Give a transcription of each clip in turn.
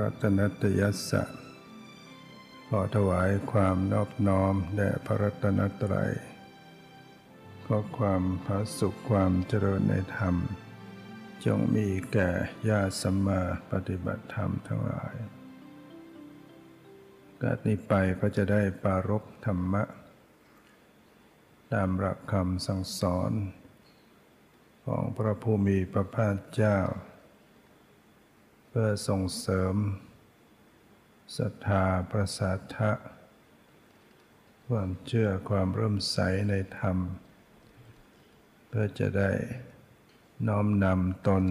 รัตนตยัสสะขอถวายความนอบน้อมแด่พระรัตนตรัยก็ความพระสุขความเจริญในธรรม จงมีแก่ญาติสัมมาปฏิบัติธรรมทั้งหลายกาดนี้ไปก็จะได้ปารกธรรมะ ตามหลักคำสั่งสอน ของพระผู้มีพระภาคเจ้า พื่อส่งเสริมศรัทธาประสาทะความเชื่อความเริ่มใสในธรรม เพื่อจะได้น้อมนำตน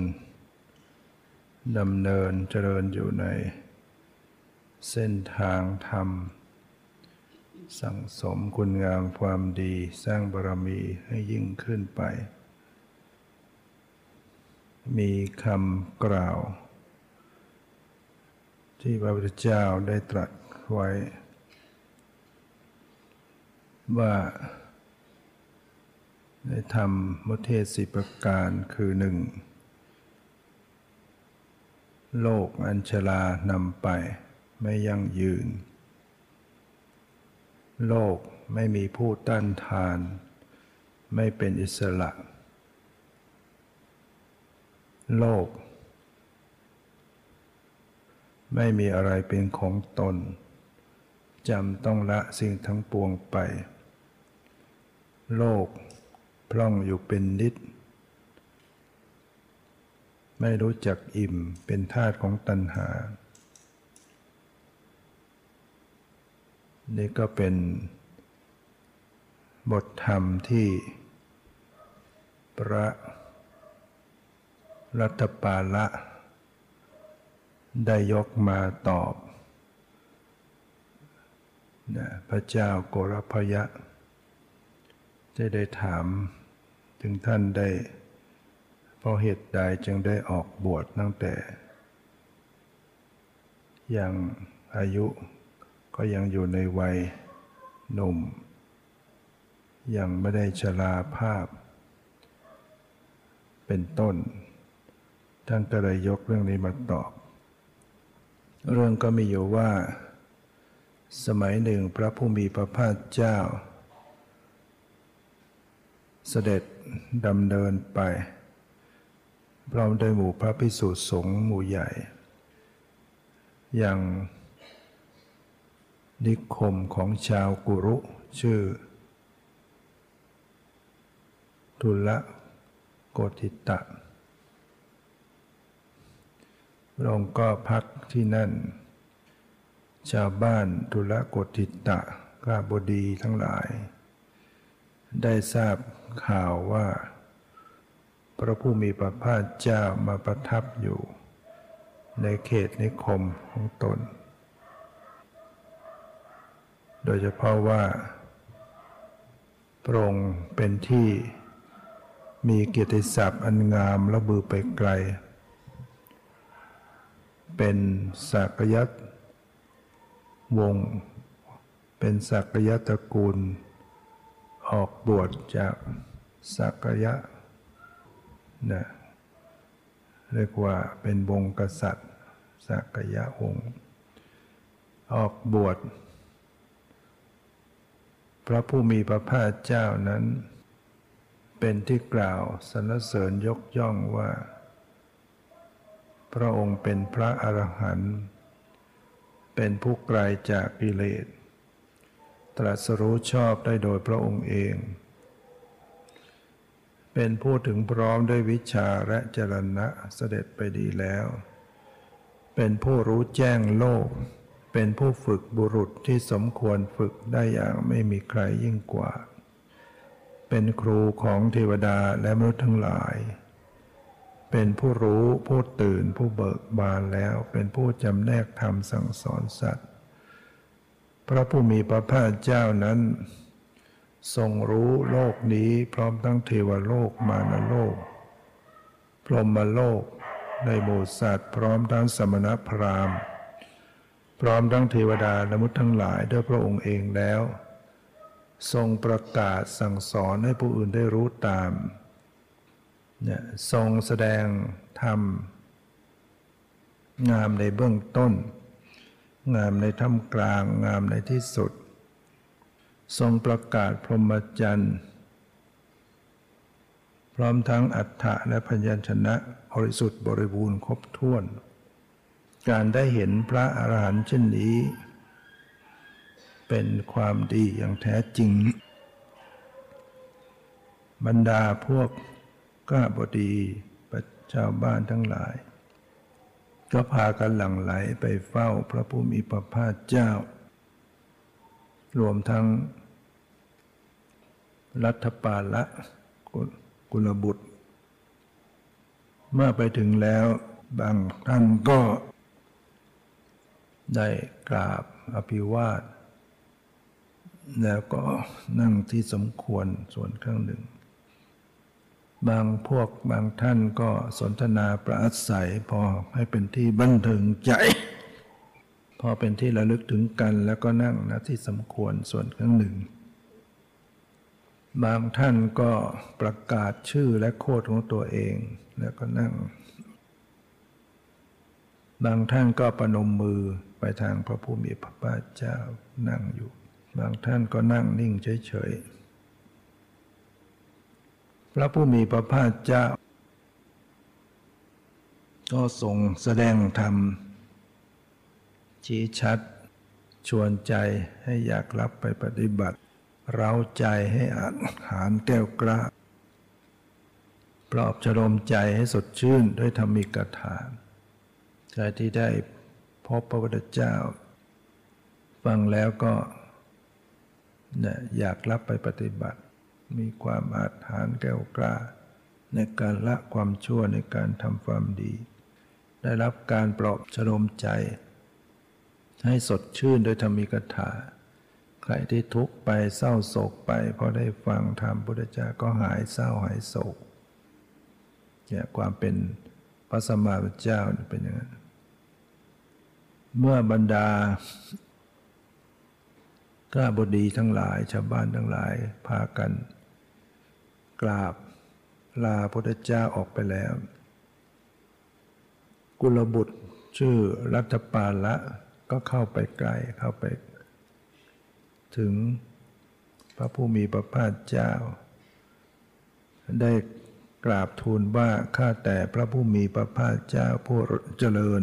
ดำเนินเจริญอยู่ใน เส้นทางธรรม สั่งสมคุณงามความดีสร้างบารมีให้ยิ่งขึ้นไป มีคำกล่าว ที่พระพุทธเจ้าได้ตรัสไว้ ว่าในธรรมมุเทศสิประการคือหนึ่งโลกอัญชลานำไปไม่ยั่งยืน โลกไม่มีผู้ต้านทาน ไม่เป็นอิสระ โลก ไม่มีอะไรเป็นของตนจำต้องละสิ่งทั้งปวงไป โลกพล่องอยู่เป็นนิด ไม่รู้จักอิ่มเป็นทาตุของตัณหา นี่ก็เป็นบทธรรมที่พระรัตปาละ ได้ยกมาตอบนะพระเจ้าโกรพยะจะได้ถามถึงท่านได้เพราะเหตุใดจึงได้ออกบวชตั้งแต่ ยังอายุก็ยังอยู่ในวัยหนุ่ม ยังไม่ได้ชราภาพ เป็นต้น ท่านก็เลยยกเรื่องนี้มาตอบ เรื่องก็มีอยู่ว่า สมัยหนึ่งพระผู้มีพระภาคเจ้า เสด็จดำเนินไป พร้อมด้วยหมู่พระพิสุสงฆ์หมู่ใหญ่ อย่างนิคมของชาวกุรุ ชื่อ ทุละโกติตะ พระองค์ก็พักที่นั่น ชาวบ้านทุละโกติตะกาบดีทั้งหลาย ได้ทราบข่าวว่า พระผู้มีพระภาคเจ้ามาประทับอยู่ ในเขตนิคมของตน โดยเฉพาะว่า พระองค์เป็นที่มีเกียรติศัพท์อันงามและบือไปไกล เป็นสักยัตวง เป็นสักยะตระกูล ออกบวชจากสักยะนะเรียกว่าเป็นวงกษัตริย์สักยะวงออกบวชพระผู้มีพระภาคเจ้านั้น เป็นที่กล่าวสรรเสริญยกย่องว่า พระองค์เป็นพระอรหันต์เป็นผู้ไกลจากกิเลส ตรัสรู้ชอบได้โดยพระองค์เอง เป็นผู้ถึงพร้อมด้วยวิชาและจรณะเสด็จไปดีแล้ว เป็นผู้รู้แจ้งโลก เป็นผู้ฝึกบุรุษที่สมควรฝึกได้อย่างไม่มีใครยิ่งกว่า เป็นครูของเทวดาและมนุษย์ทั้งหลาย เป็นผู้รู้ผู้ตื่นผู้เบิกบานแล้ว เป็นผู้จำแนกธรรมสั่งสอนสัตว์ พระผู้มีพระภาคเจ้านั้น ทรงรู้โลกนี้พร้อมทั้งเทวโลกมานโลก พรหมโลกในหมู่สัตว์ พร้อมทั้งสมณพราหมณ์ พร้อมทั้งเทวดาและมุตทั้งหลายด้วยพระองค์เองแล้ว ทรงประกาศสั่งสอนให้ผู้อื่นได้รู้ตาม เนี่ยทรงแสดงธรรม งามในเบื้องต้น งามในท่ามกลาง งามในที่สุด ทรงประกาศพรหมจรรย์พร้อมทั้งอัฏฐะและพยัญชนะบริสุทธิ์บริบูรณ์ครบถ้วน การได้เห็นพระอรหันต์เช่นนี้ เป็นความดีอย่างแท้จริง บรรดาพวก ก้าบดีประชาวบ้านทั้งหลาย ก็พากันหลั่งไหลไปเฝ้าพระผู้มีพระภาคเจ้า รวมทั้ง รัฐปาละกุลบุตร เมื่อไปถึงแล้วบางท่านก็ได้กราบอภิวาท แล้วก็นั่งที่สมควรส่วนข้างหนึ่ง บางพวกบางท่านก็สนทนาประสัยพอให้เป็นที่บันเทิงใจ พอเป็นที่ระลึกถึงกันแล้วก็นั่งณที่สมควรส่วนข้างหนึ่ง บางท่านก็ประกาศชื่อและโคดของตัวเอง แล้วก็นั่ง บางท่านก็ประนมมือไปทางพระผู้มีพระภาคเจ้านั่งอยู่ บางท่านก็นั่งนิ่งเฉยๆ พระผู้มีพระภาคเจ้า ก็ทรงแสดงธรรม ชี้ชัด ชวนใจให้อยากรับไปปฏิบัติ เร้าใจให้อาหารแก้วกล้า ปลอบฉลมใจให้สดชื่นด้วยธรรมิกถาใจที่ได้พบพระพุทธเจ้า ฟังแล้วก็อยากรับไปปฏิบัติ มีความอาถรรแก้วกล้า ในการละความชั่วในการทำความดี ได้รับการปลอบฉลมใจ ให้สดชื่นโดยธรรมิกถา ใครที่ทุกข์ไปเศร้าโศกไปพอได้ฟังธรรมพุทธเจ้าก็หายเศร้าหายโศกเนี่ยความเป็นพระสมมาพุทธเจ้าเป็นอย่างนั้น เมื่อบรรดาข้าบดีทั้งหลายชาวบ้านทั้งหลายพากัน กราบลาพระพุทธเจ้าออกไปแล้ว กุลบุตรชื่อรัตปาละก็เข้าไปไกลเข้าไป ถึงพระผู้มีพระภาคเจ้า ได้กราบทูลว่าข้าแต่พระผู้มีพระภาคเจ้าผู้เจริญ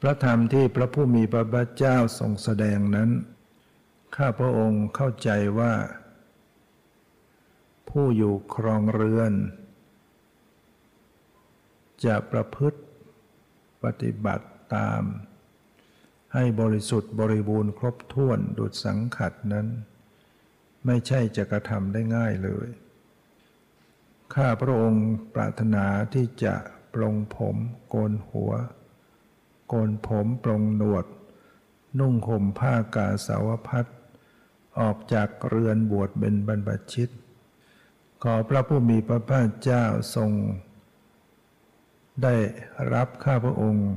พระธรรมที่พระผู้มีพระภาคเจ้าทรงแสดงนั้น ข้าพระองค์เข้าใจว่า ผู้อยู่ครองเรือน จะประพฤติปฏิบัติตาม ให้บริสุทธิ์บริบูรณ์ครบถ้วนดุจสังขัดนั้น ไม่ใช่จะกระทำได้ง่ายเลย ข้าพระองค์ปรารถนาที่จะปรงผมโกนหัว โกนผมปรงหนวด นุ่งห่มผ้ากาสาวพัดออกจากเรือนบวชเป็นบรรพชิต ขอพระผู้มีพระภาคเจ้าทรง ได้รับข้าพระองค์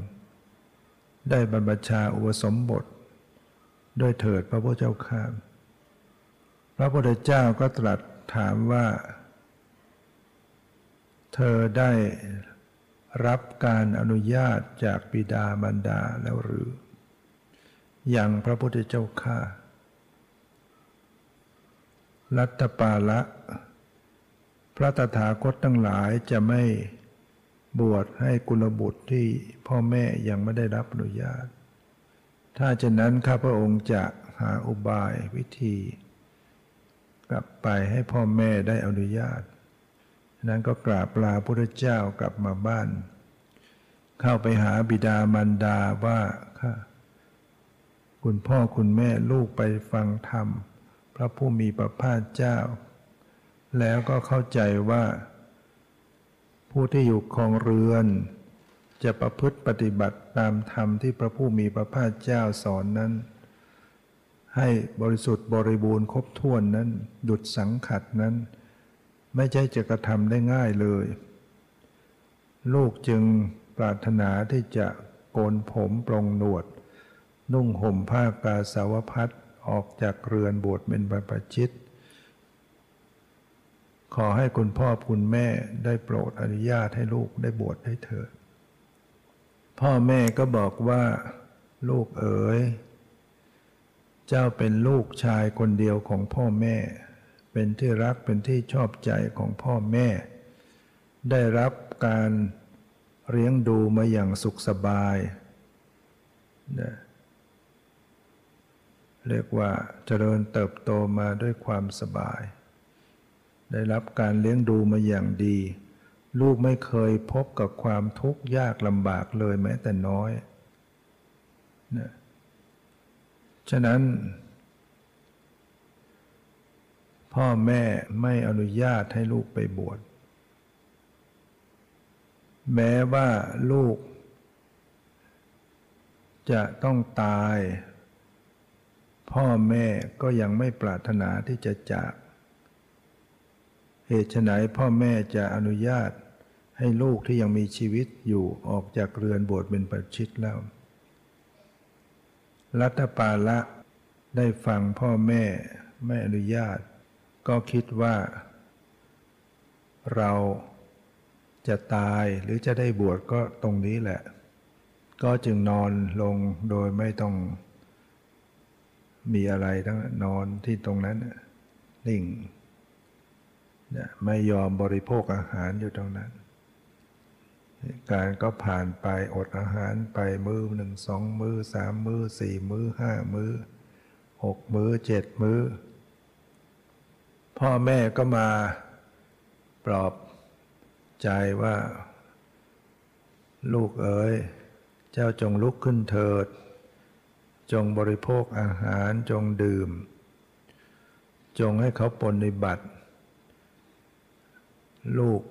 ได้บรรพชาอุปสมบท ด้วยเถิดพระพุทธเจ้าข้าพระพุทธเจ้าก็ตรัสถามว่า เธอได้รับการอนุญาตจากบิดาบรรดาแล้วหรือ อย่างพระพุทธเจ้าข้ารัตปาละ พระตถาคตทั้งหลายจะไม่บวชให้กุลบุตรที่พ่อแม่ยังไม่ได้รับอนุญาต ถ้าเช่นนั้นข้าพระองค์จะหาอุบายวิธี กลับไปให้พ่อแม่ได้อนุญาต นั้นก็กราบลาพระพุทธเจ้ากลับมาบ้าน เข้าไปหาบิดามารดาว่าค่ะคุณพ่อคุณแม่ลูกไปฟังธรรม พระผู้มีพระภาคเจ้า แล้วก็เข้าใจว่า ผู้ที่อยู่ครองเรือน จะประพฤติปฏิบัติตามธรรมที่พระผู้มีพระภาคเจ้าสอนนั้น ให้บริสุทธิ์บริบูรณ์ครบถ้วนนั้น ดุดสังขัดนั้น ไม่ใช่จะกระทำได้ง่ายเลย ลูกจึงปรารถนาที่จะโกนผมปรงหนวด นุ่งห่มผ้ากาสาวพัดออกจากเรือนบวชเป็นบรรพชิต ขอให้คุณพ่อคุณแม่ได้โปรดอนุญาตให้ลูกได้บวชให้เถิดพ่อแม่ก็บอกว่า ลูกเอ๋ย เจ้าเป็นลูกชายคนเดียวของพ่อแม่ เป็นที่รักเป็นที่ชอบใจของพ่อแม่ ได้รับการเลี้ยงดูมาอย่างสุขสบายนะเรียกว่าเจริญเติบโตมาด้วยความสบาย ได้รับการเลี้ยงดูมาอย่างดี ลูกไม่เคยพบกับความทุกข์ยากลำบากเลยแม้แต่น้อยนะฉะนั้น พ่อแม่ไม่อนุญาตให้ลูกไปบวชแม้ว่าลูก จะต้องตาย พ่อแม่ก็ยังไม่ปรารถนาที่จะจาก เหตุไฉนพ่อแม่จะอนุญาตให้ลูกที่ยังมีชีวิตอยู่ออกจากเรือนบวชเป็นปัจฉิตแล้ว รัตปาละได้ฟังพ่อแม่ไม่อนุญาต ก็คิดว่า เราจะตายหรือจะได้บวชก็ตรงนี้แหละ ก็จึงนอนลงโดยไม่ต้อง มีอะไรทั้งนอนที่ตรงนั้นนิ่ง ไม่ยอมบริโภคอาหารอยู่ตรงนั้น การก็ผ่านไปอดอาหารไปมือหนึ่งสองมือสามมือสี่มือห้ามือหกมือเจ็ดมือ พ่อแม่ก็มาปลอบใจว่า ลูกเอ๋ยเจ้าจงลุกขึ้นเถิด จงบริโภคอาหารจงดื่ม จงให้เขาปฏิบัติ ลูก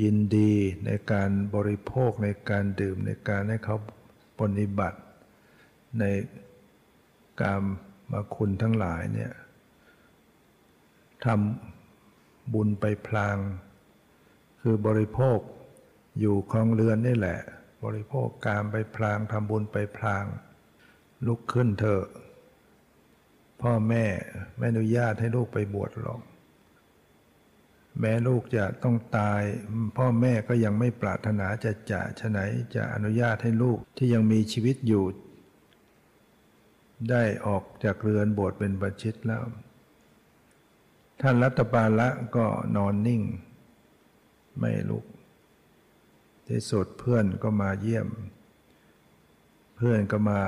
ยินดีในการบริโภคในการดื่มในการให้เขาปฏิบัติ ในการมาคุณทั้งหลายเนี่ยทำบุญไปพลาง คือบริโภคอยู่คลองเรือนนี่แหละ บริโภคการไปพลางทำบุญไปพลาง ลุกขึ้นเถอะพ่อแม่ไม่อนุญาตให้ลูกไปบวชหรอก แม้ลูกจะต้องตาย พ่อแม่ก็ยังไม่ปรารถนาจะจะฉะไหนจะอนุญาตให้ลูกที่ยังมีชีวิตอยู่ ได้ออกจากเรือนบวชเป็นบัชิตแล้ว ท่านรัตปาละก็นอนนิ่ง ไม่ลุกที่สุดเพื่อนก็มาเยี่ยม เพื่อนก็มา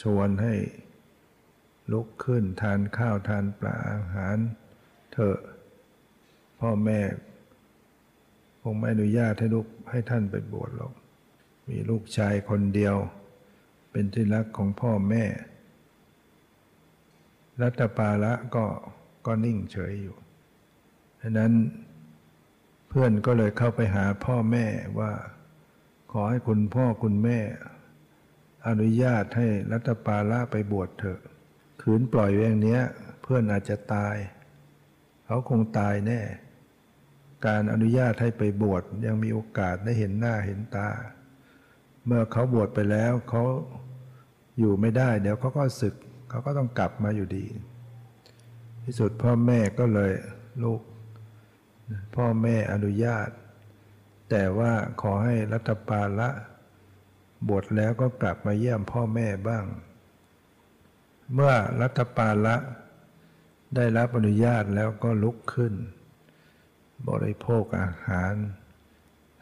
ชวนให้ลุกขึ้นทานข้าวทานปลาอาหาร ถอะ พ่อแม่ คงไม่อนุญาตให้ลูกให้ท่านไปบวชหรอก มีลูกชายคนเดียว เป็นที่รักของพ่อแม่ รัตปาละก็ก็นิ่งเฉยอยู่ดังนั้นเพื่อนก็เลยเข้าไปหาพ่อแม่ว่า ขอให้คุณพ่อคุณแม่ อนุญาตให้รัตปาละไปบวชเถอะ ขืนปล่อยแวงเนี้ย เพื่อนอาจจะตาย เขาคงตายแน่ การอนุญาตให้ไปบวชยังมีโอกาสได้เห็นหน้าเห็นตา เมื่อเขาบวชไปแล้วเขาอยู่ไม่ได้ เดี๋ยวเขาก็ศึก เขาก็ต้องกลับมาอยู่ดี ที่สุดพ่อแม่ก็เลยลูก พ่อแม่อนุญาต แต่ว่าขอให้รัฐปาละบวชแล้วก็กลับมาเยี่ยมพ่อแม่บ้าง เมื่อรัฐปาละ ได้รับอนุญาตแล้วก็ลุกขึ้น บริโภคอาหาร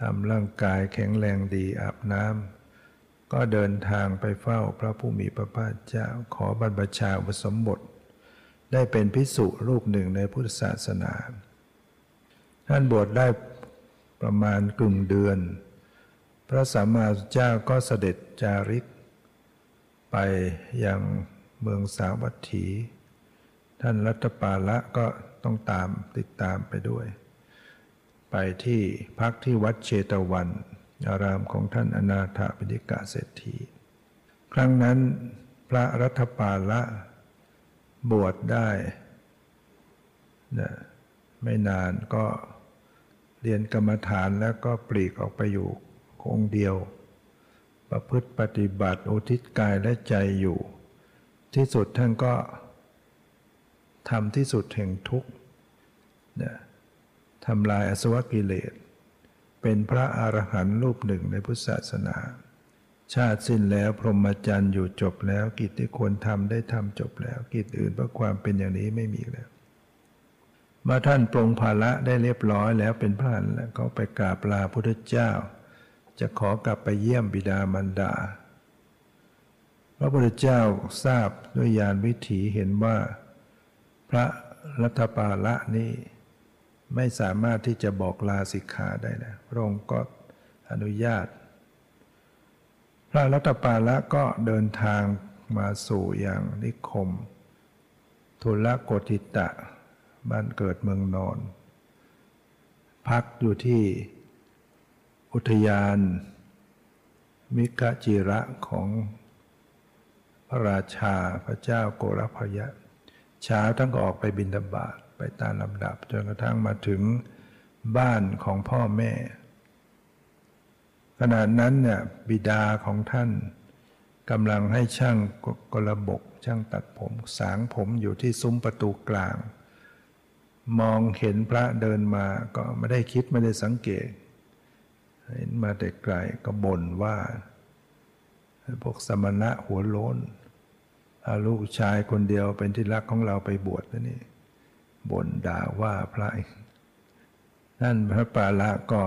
ทำร่างกายแข็งแรงดีอาบน้ำก็เดินทางไปเฝ้าพระผู้มีพระภาคเจ้าขอบรรพชาอุสมบท ได้เป็นพิสุรูปหนึ่งในพุทธศาสนา ท่านบวชได้ประมาณกึ่งเดือน พระสัมมาสัมพุทธเจ้าก็เสด็จจาริก ไปยังเมืองสาวัตถี ท่านรัตปาละก็ต้องตามติดตามไปด้วย ไปที่พักที่วัดเชตวัน อารามของท่านอนาถปิฎกเศรษฐี ครั้งนั้นพระรัตปาละบวชได้นะไม่นานก็เรียนกรรมฐานแล้วก็ปลีกออกไปอยู่คงเดียว ประพฤติปฏิบัติอุทิศกายและใจอยู่ ที่สุดท่านก็ ทำที่สุดแห่งทุกข์ทำลายอสวกิเลส เป็นพระอรหันต์รูปหนึ่งในพุทธศาสนา ชาติสิ้นแล้วพรหมจรรย์อยู่จบแล้ว กิจที่ควรทำได้ทำจบแล้ว กิจอื่นเพราะความเป็นอย่างนี้ไม่มีแล้วเมื่อท่านปรงภาระได้เรียบร้อยแล้วเป็นพระแล้วก็ไปกราบลาพุทธเจ้า จะขอกลับไปเยี่ยมบิดามารดา พระพุทธเจ้าทราบด้วยญาณวิถีเห็นว่า พระรัตปาละนี่ไม่สามารถที่จะบอกลาสิกขาได้นะพระองค์ก็อนุญาต พระรัตปาละก็เดินทางมาสู่อย่างนิคม ทุลโกติตะ บ้านเกิดเมืองนอน พักอยู่ที่อุทยาน มิกะจิระของพระราชาพระเจ้าโกรพยะ เช้าท่านก็ออกไปบินธบาตไปตามลำดับจนกระทั่งมาถึงบ้านของพ่อแม่ ขณะนั้นเนี่ยบิดาของท่านกำลังให้ช่างกระบกช่างตัดผม สางผมอยู่ที่ซุ้มประตูกลาง มองเห็นพระเดินมาก็ไม่ได้คิดไม่ได้สังเกต เห็นมาแต่ไกลก็บ่นว่า พวกสมณะหัวโล้น ลูกชายคนเดียวเป็นที่รักของเราไปบวชแล้วนี่บ่นด่าว่าพระนั่นพระปาละก็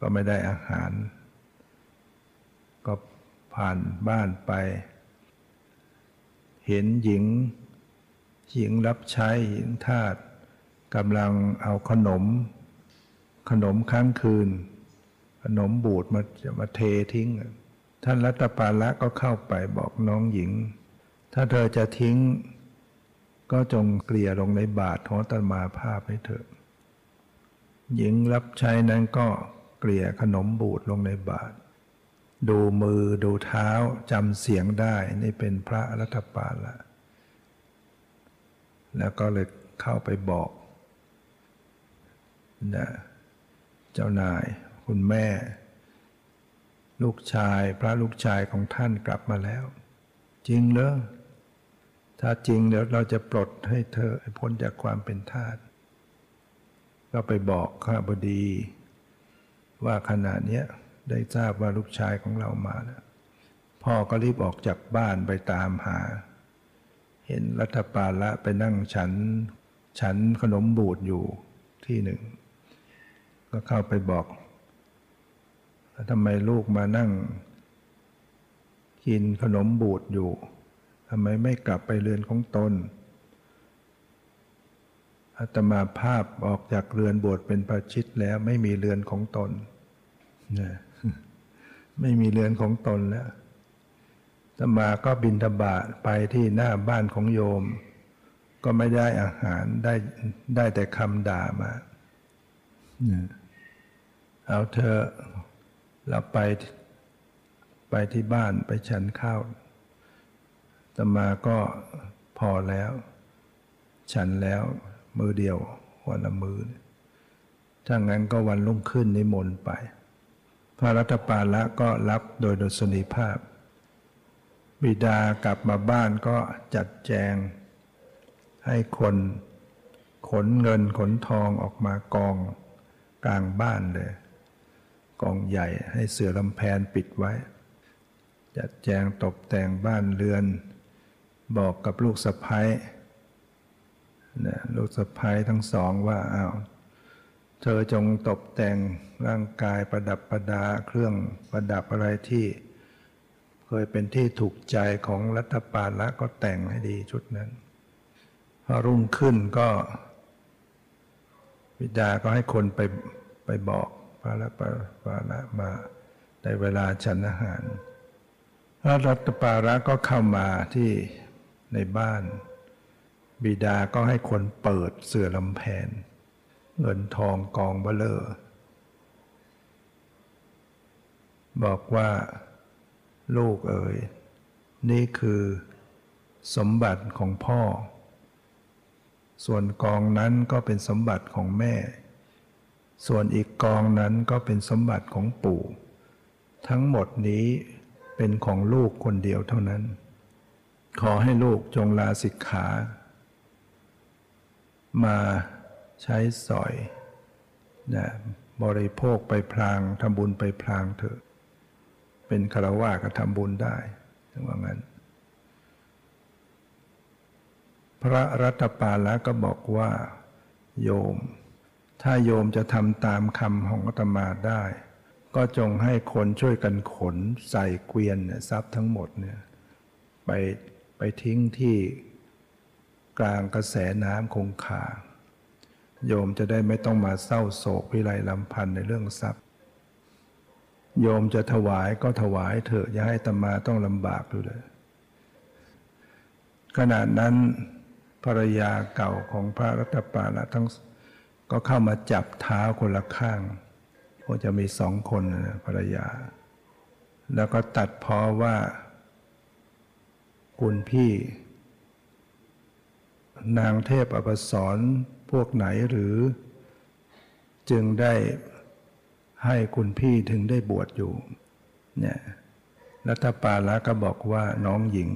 ก็ไม่ได้อาหาร ก็ผ่านบ้านไป เห็นหญิง หญิงรับใช้หญิงทาสกำลังเอาขนม ขนมค้างคืน ขนมบูดมาจะมาเททิ้ง ท่านรัตปาละก็เข้าไปบอกน้องหญิง ถ้าเธอจะทิ้ง ก็จงเกลี่ยลงในบาทของตมาภาพให้เถอะ หญิงรับใช้นั้นก็เกลี่ยขนมบูดลงในบาท ดูมือดูเท้าจำเสียงได้นี่เป็นพระรัตปาละ แล้วก็เลยเข้าไปบอกนะเจ้านายคุณแม่ ลูกชายพระลูกชายของท่านกลับมาแล้ว จริงเหรอถ้าจริงเดี๋ยวเราจะปลดให้เธอพ้นจากความเป็นทาสก็ไปบอกข้าบดี ว่าขณะนี้ได้ทราบว่าลูกชายของเรามาแล้วพ่อก็รีบออกจากบ้านไปตามหา เห็นรัฐปาละไปนั่งฉัน ฉันขนมบูดอยู่ที่หนึ่ง ก็เข้าไปบอก ทำไมลูกมานั่ง กินขนมบูดอยู่ทำไมไม่กลับไปเรือนของตนอาตมาภาพออกจากเรือนบวชเป็นประชิตแล้ว ไม่มีเรือนของตนนะไม่มีเรือนของตนแล้วตมาก็บินทบาทไปที่หน้าบ้านของโยม ก็ไม่ได้อาหารได้ได้แต่คำด่ามา เอาเธอ เราไปไปที่บ้านไปฉันข้าวตมาก็พอแล้ว ฉันแล้วมือเดียววันละมือถ้างั้นก็วันรุ่งขึ้นนิมนต์ไป พระรัตปาละก็รับโดยดยสนิภาพ บิดากลับมาบ้านก็จัดแจง ให้คนขนเงินขนทองออกมากองกลางบ้านเลย กองใหญ่ให้เสือลำแพนปิดไว้ จัดแจงตกแต่งบ้านเรือน บอกกับลูกสะพ้ายนะลูกสะพ้ายทั้งสองว่าอ้าวเธอจงตกแต่งร่างกายประดับประดาเครื่องประดับอะไรที่ เคยเป็นที่ถูกใจของรัฐบาลละก็แต่งให้ดีชุดนั้น พอรุ่งขึ้นก็วิดาก็ให้คนไปไปบอก ปาละปาปาละมาในเวลาฉันอาหารพระรัตปาระก็เข้ามาที่ในบ้าน บิดาก็ให้คนเปิดเสื่อลำแผนเงินทองกองเบลอบอกว่า ลูกเอ๋ยนี่คือสมบัติของพ่อ ส่วนกองนั้นก็เป็นสมบัติของแม่ ส่วนอีกกองนั้นก็เป็นสมบัติของปู่ ทั้งหมดนี้เป็นของลูกคนเดียวเท่านั้น ขอให้ลูกจงลาสิกขา มาใช้สอยนะบริโภคไปพลางทำบุญไปพลางเถอะ เป็นคารวะก็ทำบุญได้ว่างั้น พระรัตปาละก็บอกว่า โยม ถ้าโยมจะทำตามคำของอาตมาได้ ก็จงให้คนช่วยกันขนใส่เกวียนทรัพย์ทั้งหมดเนี่ยไปไปทิ้งที่กลางกระแสน้ำคงคา โยมจะได้ไม่ต้องมาเศร้าโศกวิไลลำพันในเรื่องทรัพย์ โยมจะถวายก็ถวายเถอะอย่าให้ตมาต้องลำบากดูเลย ขณะนั้นภรรยาเก่าของพระรัตปาละทั้ง ก็เข้ามาจับเท้าคนละข้างก็จะมีสองคนนะภรรยา แล้วก็ตัดพอว่า คุณพี่ นางเทพอภิสรพวกไหนหรือ จึงได้ให้คุณพี่ถึงได้บวชอยู่ เนี่ยรัตปาละก็บอกว่าน้องหญิง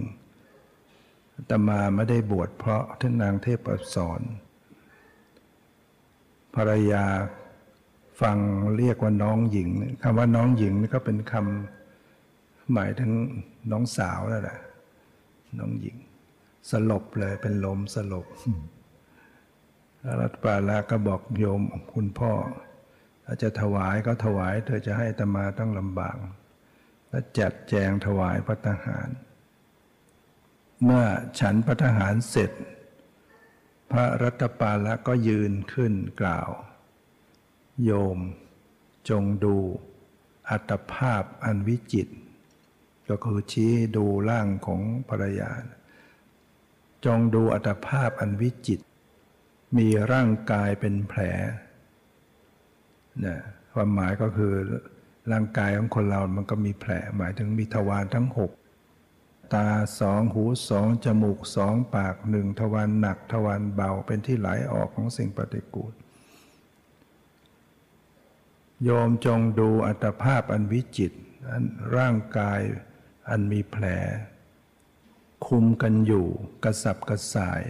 ตมาไม่ได้บวชเพราะท่านนางเทพอภิสร ภรรยาฟังเรียกว่าน้องหญิงคำว่าน้องหญิงนี่ก็เป็นคำหมายถึงน้องสาวนั่นแหละน้องหญิง สลบเลยเป็นลมสลบรัตปาลาก็บอกโยมคุณพ่อ ถ้าจะถวายก็ถวาย เธอจะให้ตมาต้องลำบาก แล้วจัดแจงถวายพระทหาร เมื่อฉันพระทหารเสร็จ พระรัตปาละก็ยืนขึ้นกล่าว โยม จงดูอัตภาพอันวิจิต ก็คือชี้ดูร่างของภรรยา จงดูอัตภาพอันวิจิต มีร่างกายเป็นแผลนะความหมายก็คือร่างกายของคนเรามันก็มีแผล หมายถึงมีทวารทั้งหก ตาสองหูสองจมูกสองปากหนึ่งทวารหนักทวารเบาเป็นที่ไหลออกของสิ่งปฏิกูล โยมจงดูอัตภาพอันวิจิตร่างกายอันมีแผล คุมกันอยู่กระสับกระส่าย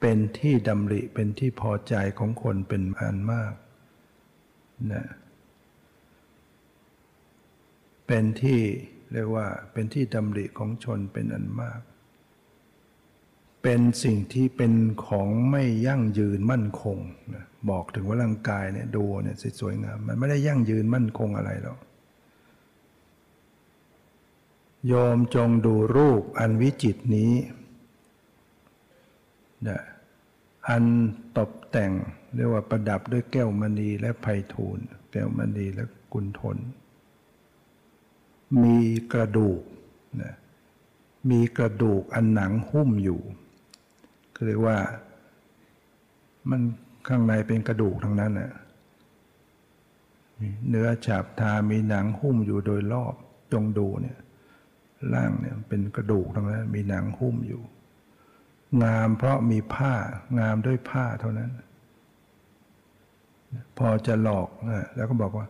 เป็นที่ดำริเป็นที่พอใจของคนเป็นอันมากนะเป็นที่ เรียกว่าเป็นที่ดำริของชนเป็นอันมาก เป็นสิ่งที่เป็นของไม่ยั่งยืนมั่นคงนะบอกถึงว่าร่างกายเนี่ยดูเนี่ยสวยงามมันไม่ได้ยั่งยืนมั่นคงอะไรหรอกโยมจงดูรูปอันวิจิตนี้นะอันตกแต่งเรียกว่าประดับด้วยแก้วมณีและไพฑูรย์แก้วมณีและกุลทน มีกระดูกนะมีกระดูกอันหนังหุ้มอยู่คือเรียกว่า มันข้างในเป็นกระดูกทั้งนั้นนะเนื้อฉาบทามีหนังหุ้มอยู่โดยรอบจงดูเนี่ยร่างเนี่ยเป็นกระดูกทั้งนั้น มีหนังหุ้มอยู่ งามเพราะมีผ้างามด้วยผ้าเท่านั้น พอจะหลอกนะแล้วก็บอกว่า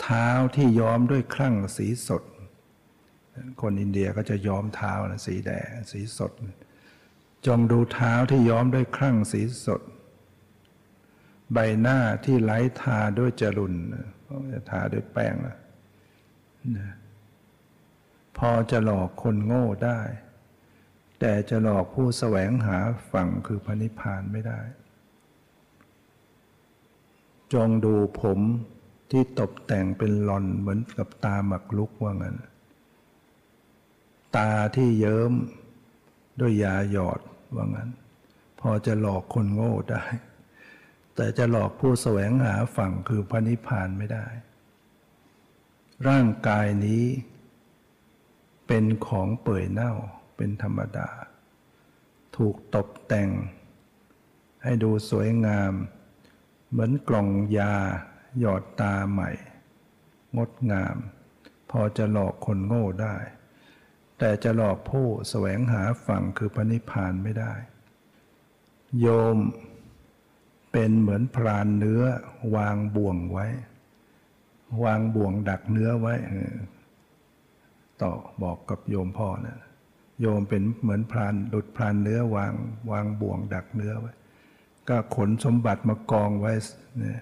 เท้าที่ย้อมด้วยครั่งสีสด คนอินเดียก็จะย้อมเท้านะสีแดงสีสด จงดูเท้าที่ย้อมด้วยครั่งสีสด ใบหน้าที่ไล้ทาด้วยจรุนจะทาด้วยแป้งนะพอจะหลอกคนโง่ได้ แต่จะหลอกผู้แสวงหาฝั่งคือพระนิพพานไม่ได้ จงดูผมที่ตกแต่งเป็นหลอนเหมือนกับตาหมักลุกว่างั้น ตาที่เยิ้มด้วยยาหยอดว่างั้น พอจะหลอกคนโง่ได้ แต่จะหลอกผู้แสวงหาฝั่งคือพระนิพพานไม่ได้ ร่างกายนี้เป็นของเปื่อยเน่าเป็นธรรมดา ถูกตกแต่ง ให้ดูสวยงาม เหมือนกล่องยาหยอดตาใหม่ งดงาม พอจะหลอกคนโง่ได้ แต่จะหลอกผู้แสวงหาฝั่งคือพระนิพพานไม่ได้ โยมเป็นเหมือนพรานเนื้อวางบ่วงไว้ วางบ่วงดักเนื้อไว้ต่อบอกกับโยมพ่อนะโยมเป็นเหมือนพรานดุดพรานเนื้อวางวางบ่วงดักเนื้อไว้ ก็ขนสมบัติมากองไว้เนี่ย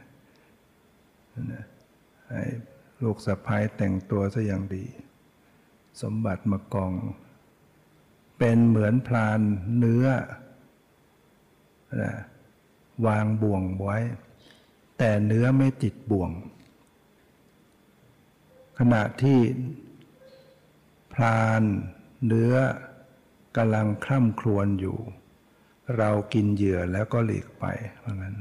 ลูกสะพ้ายแต่งตัวซะอย่างดี สมบัติมากอง เป็นเหมือนพลานเนื้อนะวางบ่วงไว้ แต่เนื้อไม่ติดบ่วง ขณะที่พลานเนื้อกำลังคร่ำครวญอยู่ เรากินเหยื่อแล้วก็หลีกไปเพราะงั้น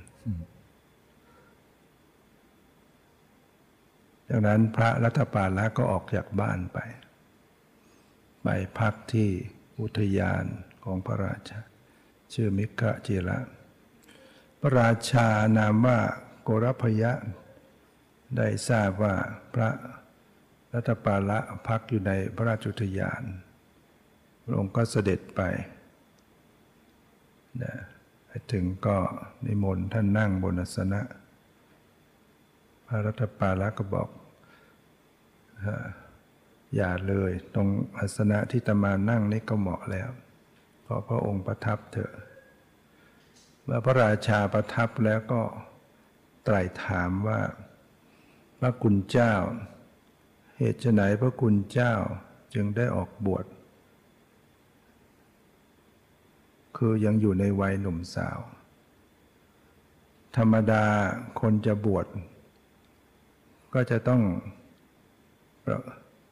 จากนั้นพระรัตปาละก็ออกจากบ้านไป ไปพักที่อุทยานของพระราชา ชื่อมิกะจิระพระราชานามว่าโกรพยะ ได้ทราบว่าพระรัตปาละพักอยู่ในพระราชอุทยานพระองค์ก็เสด็จไปนะถึงก็นิมนต์ท่านนั่งบนอาสนะ พระรัตปาละก็บอก อย่าเลย ตรงอาสนะที่ตมานั่งนี่ก็เหมาะแล้ว เพราะพระองค์ประทับเถอะเมื่อพระราชาประทับแล้วก็ไตรถามว่า พระคุณเจ้า เหตุไหนพระคุณเจ้าจึงได้ออกบวช คือยังอยู่ในวัยหนุ่มสาว ธรรมดาคนจะบวชก็จะต้อง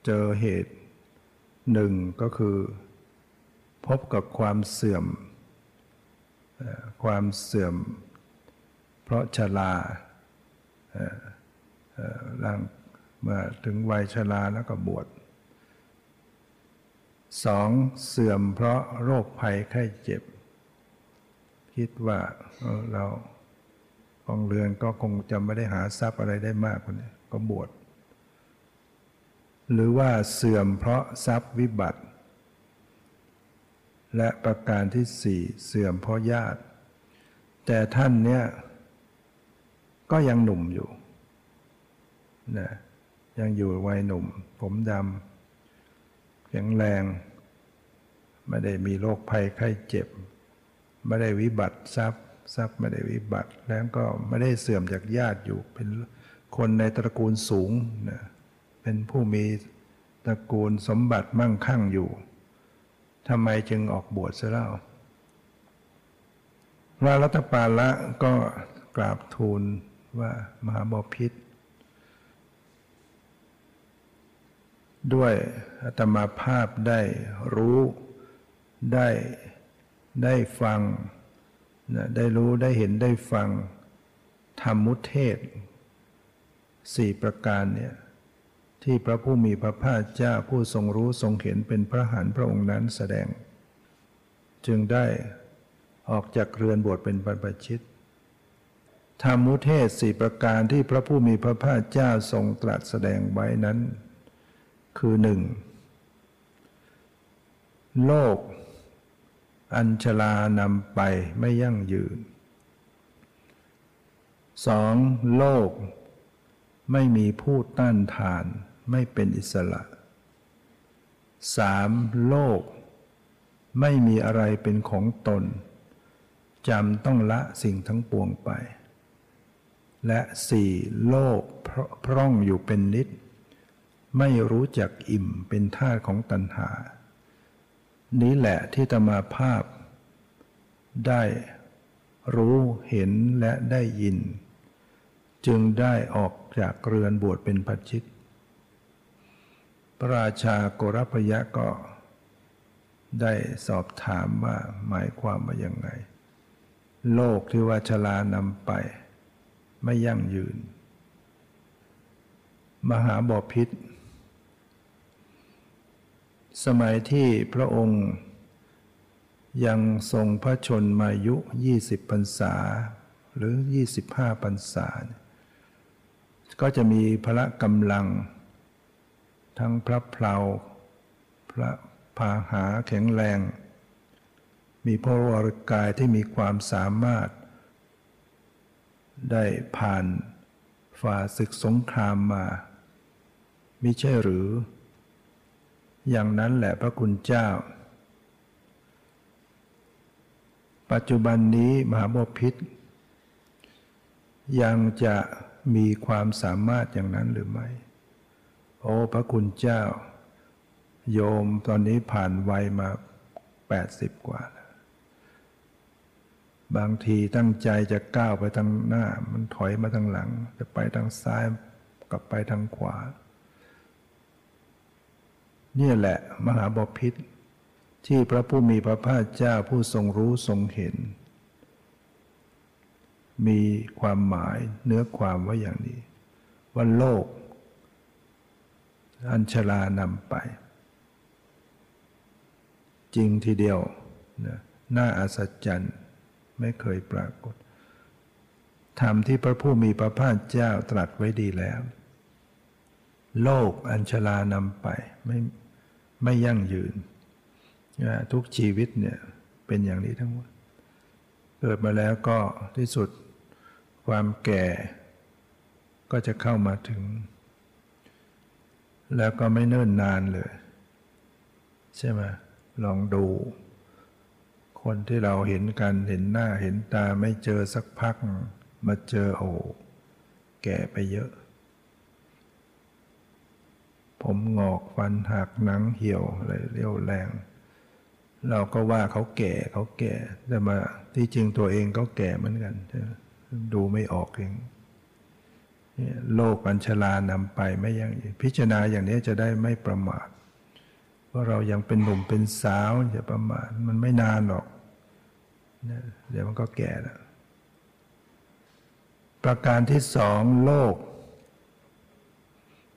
เจอเหตุหนึ่งก็คือ พบกับความเสื่อม ความเสื่อม เพราะชราร่างเมื่อถึงวัยชราแล้วก็บวชสองเสื่อมเพราะโรคภัยไข้เจ็บ คิดว่าเราของเรือนก็คงจะไม่ได้หาทรัพย์อะไรได้มากกว่านี้ก็บวช หรือว่าเสื่อมเพราะทรัพย์วิบัติ และประการที่สี่เสื่อมเพราะญาติ แต่ท่านเนี่ยก็ยังหนุ่มอยู่นะยังอยู่วัยหนุ่ม ผมดำแข็งแรง ไม่ได้มีโรคภัยไข้เจ็บ ไม่ได้วิบัติทรัพย์ทรัพย์ไม่ได้วิบัติ แล้วก็ไม่ได้เสื่อมจากญาติอยู่เป็นคนในตระกูลสูงนะ เป็นผู้มีตระกูลสมบัติมั่งคั่งอยู่ทำไมจึงออกบวชเสียแล้วพระรัตปาละก็กราบทูลว่ามหาบพิษด้วยอาตมาภาพได้รู้ได้ได้ฟังนะได้รู้ได้เห็นได้ฟัง ธรรมุเทศสี่ประการเนี่ย ที่พระผู้มีพระภาคเจ้าผู้ทรงรู้ทรงเห็นเป็นพระหันพระองค์นั้นแสดง จึงได้ออกจากเรือนบวชเป็นบรรพชิตธรรมุเทศสี่ประการที่พระผู้มีพระภาคเจ้าทรงตรัสแสดงไว้นั้น คือหนึ่งโลก อัญชลานำไปไม่ยั่งยืนสองโลก ไม่มีผู้ต้านทาน ไม่เป็นอิสระสามโลก ไม่มีอะไรเป็นของตนจำต้องละสิ่งทั้งปวงไป และสี่โลกพร่องอยู่เป็นนิด ไม่รู้จักอิ่มเป็นท่าของตัณหา นี้แหละที่ตมาภาพ ได้รู้เห็นและได้ยิน จึงได้ออกจากเรือนบวชเป็นปัจจิต พระราชาโกรพยะก็ได้สอบถามว่าหมายความว่ายังไง โลกที่ว่าชลานำไป ไม่ยั่งยืน มหาบอพิษ สมัยที่พระองค์ยังทรงพระชนมายุยี่สิบพรรษา หรือยี่สิบห้าพรรษา ก็จะมีพระกำลัง ทั้งพระเพลาพระพาหาแข็งแรง มีพระวรกายที่มีความสามารถ ได้ผ่านฝ่าศึกสงครามมามิใช่หรือ อย่างนั้นแหละพระคุณเจ้า ปัจจุบันนี้มหาบพิษยังจะมีความสามารถอย่างนั้นหรือไม่ โอ้พระคุณเจ้า โยมตอนนี้ผ่านวัยมาแปดสิบกว่าแล้วบางทีตั้งใจจะก้าวไปทางหน้า มันถอยมาทางหลัง จะไปทางซ้ายกลับไปทางขวา เนี่ยแหละมหาบพิษที่พระผู้มีพระภาคเจ้าผู้ทรงรู้ทรงเห็น มีความหมายเนื้อความว่าอย่างนี้ ว่าโลก อัญชลานำไป จริงทีเดียวนะน่าอัศจรรย์ไม่เคยปรากฏธรรมที่พระผู้มีพระภาคเจ้าตรัสไว้ดีแล้ว โลกอัญชลานำไปไม่ไม่ยั่งยืน ทุกชีวิตเนี่ยเป็นอย่างนี้ทั้งหมด เกิดมาแล้วก็ที่สุดความแก่ก็จะเข้ามาถึง แล้วก็ไม่เนิ่นนานเลย ใช่ไหมลองดู คนที่เราเห็นกันเห็นหน้าเห็นตาไม่เจอสักพัก มาเจอโอ้แก่ไปเยอะ ผมงอกฟันหักหนังเหี่ยวอะไรเรียวแรง เราก็ว่าเขาแก่เขาแก่แต่มาที่จริงตัวเองก็แก่เหมือนกันดูไม่ออกเอง โลกอัญชลานำไปไม่ยังพิจารณาอย่างนี้จะได้ไม่ประมาทว่าเรายังเป็นหนุ่มเป็นสาวอย่าประมาทมันไม่นานหรอก เดี๋ยวมันก็แก่แล้วประการที่สองโลก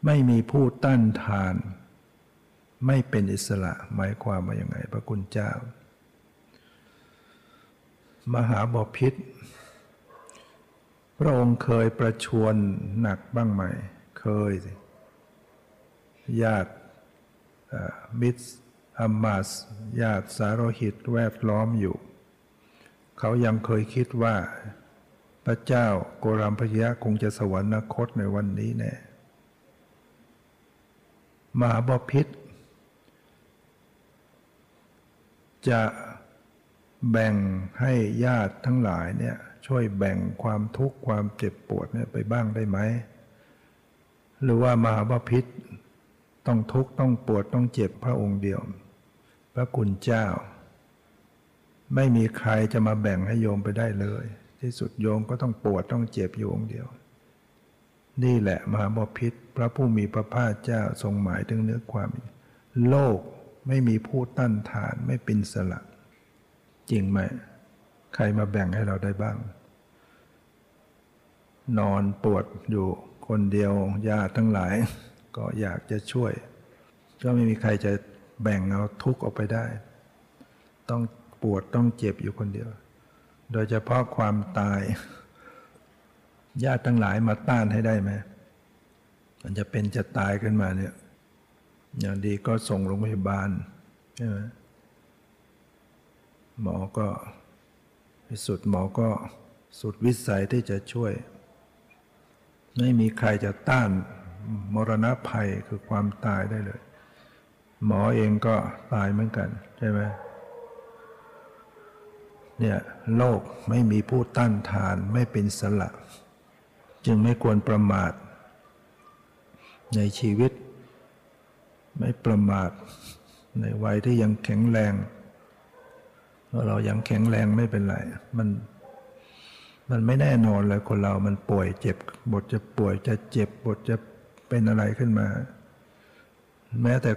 ไม่มีผู้ต้านทาน ไม่เป็นอิสระหมายความว่าอย่างไง พระคุณเจ้า มหาบอพิษ ระองค์เคยประชวนหนักบ้างไหม เคยสิญาติมิตรอัมมาสญาติสารหิตแวดล้อมอยู่ เขายังเคยคิดว่า พระเจ้าโกรามพยะคงจะสวรรคตในวันนี้แน่มหาบพิษจะแบ่งให้ญาติทั้งหลายเนี่ย ช่วยแบ่งความทุกข์ความเจ็บปวดเนี่ยไปบ้างได้ไหม หรือว่ามหาบพิษต้องทุกข์ต้องปวดต้องเจ็บพระองค์เดียว พระคุณเจ้า ไม่มีใครจะมาแบ่งให้โยมไปได้เลย ที่สุดโยมก็ต้องปวดต้องเจ็บอยู่องเดียว นี่แหละมหาบพิษพระผู้มีพระภาคเจ้าทรงหมายถึงเนื้อความ โลกไม่มีผู้ต้านทานไม่เป็นสละ จริงไหม ใครมาแบ่งให้เราได้บ้าง นอนปวดอยู่คนเดียวญาติทั้งหลาย ก็อยากจะช่วย ก็ไม่มีใครจะแบ่งเอาทุกข์ออกไปได้ ต้องปวดต้องเจ็บอยู่คนเดียว โดยเฉพาะความตาย ญาติทั้งหลายมาต้านให้ได้ไหมมันจะเป็นจะตายขึ้นมาเนี่ย อย่างดีก็ส่งโรงพยาบาลใช่ไหมหมอก็ สุดหมอก็สุดวิสัยที่จะช่วย ไม่มีใครจะต้านมรณะภัยคือความตายได้เลย หมอเองก็ตายเหมือนกัน ใช่ไหมเนี่ยโลกไม่มีผู้ต้านทานไม่เป็นสละ จึงไม่ควรประมาท ในชีวิต ไม่ประมาท ในวัยที่ยังแข็งแรง เรายังแข็งแรงไม่เป็นไร มัน มันไม่แน่นอนเลยคนเรามันป่วยเจ็บ บทจะป่วยจะเจ็บบทจะเป็นอะไรขึ้นมา แม้แต่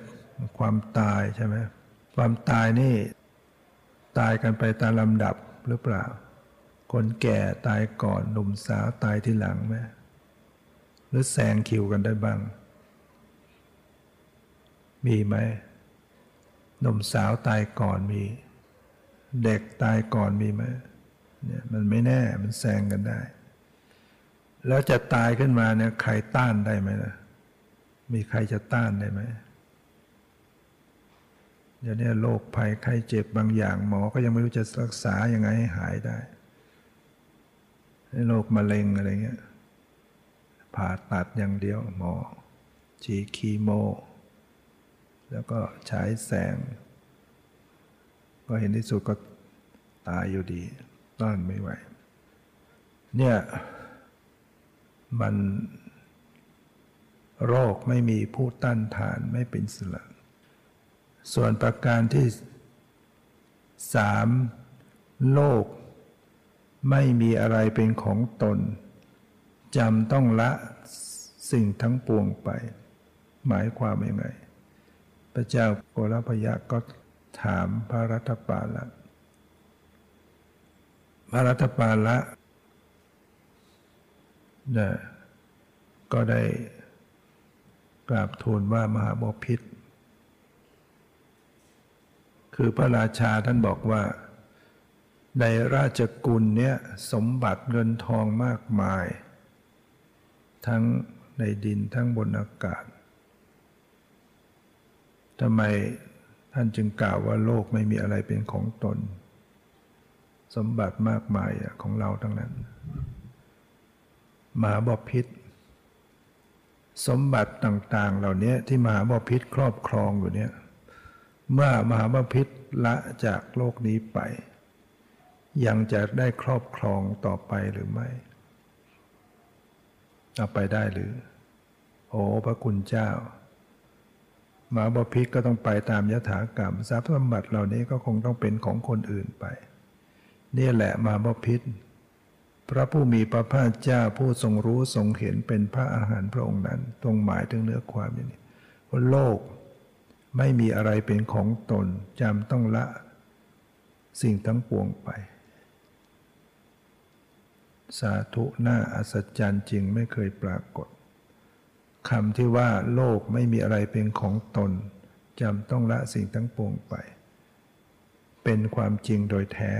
ความตายใช่ไหมความตายนี่ ตายกันไปตามลำดับหรือเปล่า คนแก่ตายก่อนหนุ่มสาวตายที่หลังไหมหรือแซงคิวกันได้บ้าง มีไหมหนุ่มสาวตายก่อนมี เด็กตายก่อนมีไหมเนี่ยมันไม่แน่มันแซงกันได้ แล้วจะตายขึ้นมาเนี่ยใครต้านได้ไหมนะมีใครจะต้านได้ไหมเดี๋ยวนี้โรคภัยไข้เจ็บบางอย่าง หมอก็ยังไม่รู้จะรักษายังไงให้หายได้โรคมะเร็งอะไรเงี้ยผ่าตัดอย่างเดียวหมอฉีคีโม แล้วก็ฉายแสง ก็เห็นที่สุดก็ตายอยู่ดี ต้านไม่ไหว เนี่ยมันโรคไม่มีผู้ต้านทานไม่เป็นสละ ส่วนประการที่สามโลก ไม่มีอะไรเป็นของตนจำต้องละสิ่งทั้งปวงไป หมายความยังไง พระเจ้าโกรพยะก็ ถามพระรัตปาละพระรัตปาละนะก็ได้กราบทูลว่ามหาบพิษคือพระราชาท่านบอกว่า ในราชกุลเนี้ยสมบัติเงินทองมากมาย ทั้งในดินทั้งบนอากาศทำไม ท่านจึงกล่าวว่าโลกไม่มีอะไรเป็นของตน สมบัติมากมายของเราทั้งนั้นมหาบพิษสมบัติต่าง ๆ เหล่านี้ที่มหาบพิษครอบครองอยู่เนี่ย เมื่อมหาบพิษละจากโลกนี้ไป ยังจะได้ครอบครองต่อไปหรือไม่เอาไปได้หรือ โอ้พระคุณเจ้า มาบพิษก็ต้องไปตามยถากรรม ทรัพย์สมบัติเหล่านี้ก็คงต้องเป็นของคนอื่นไป นี่แหละมาบพิษพระผู้มีพระภาคเจ้าผู้ทรงรู้ทรงเห็นเป็นพระอาหารพระองค์นั้นตรงหมายถึงเนื้อความอย่างนี้ว่าโลกไม่มีอะไรเป็นของตนจำต้องละ สิ่งทั้งปวงไป สาธุหน้าอัศจรรย์จริงไม่เคยปรากฏ คำที่ว่าโลกไม่มีอะไรเป็นของตนจำต้องละสิ่งทั้งปวงไป เป็นความจริงโดยแท้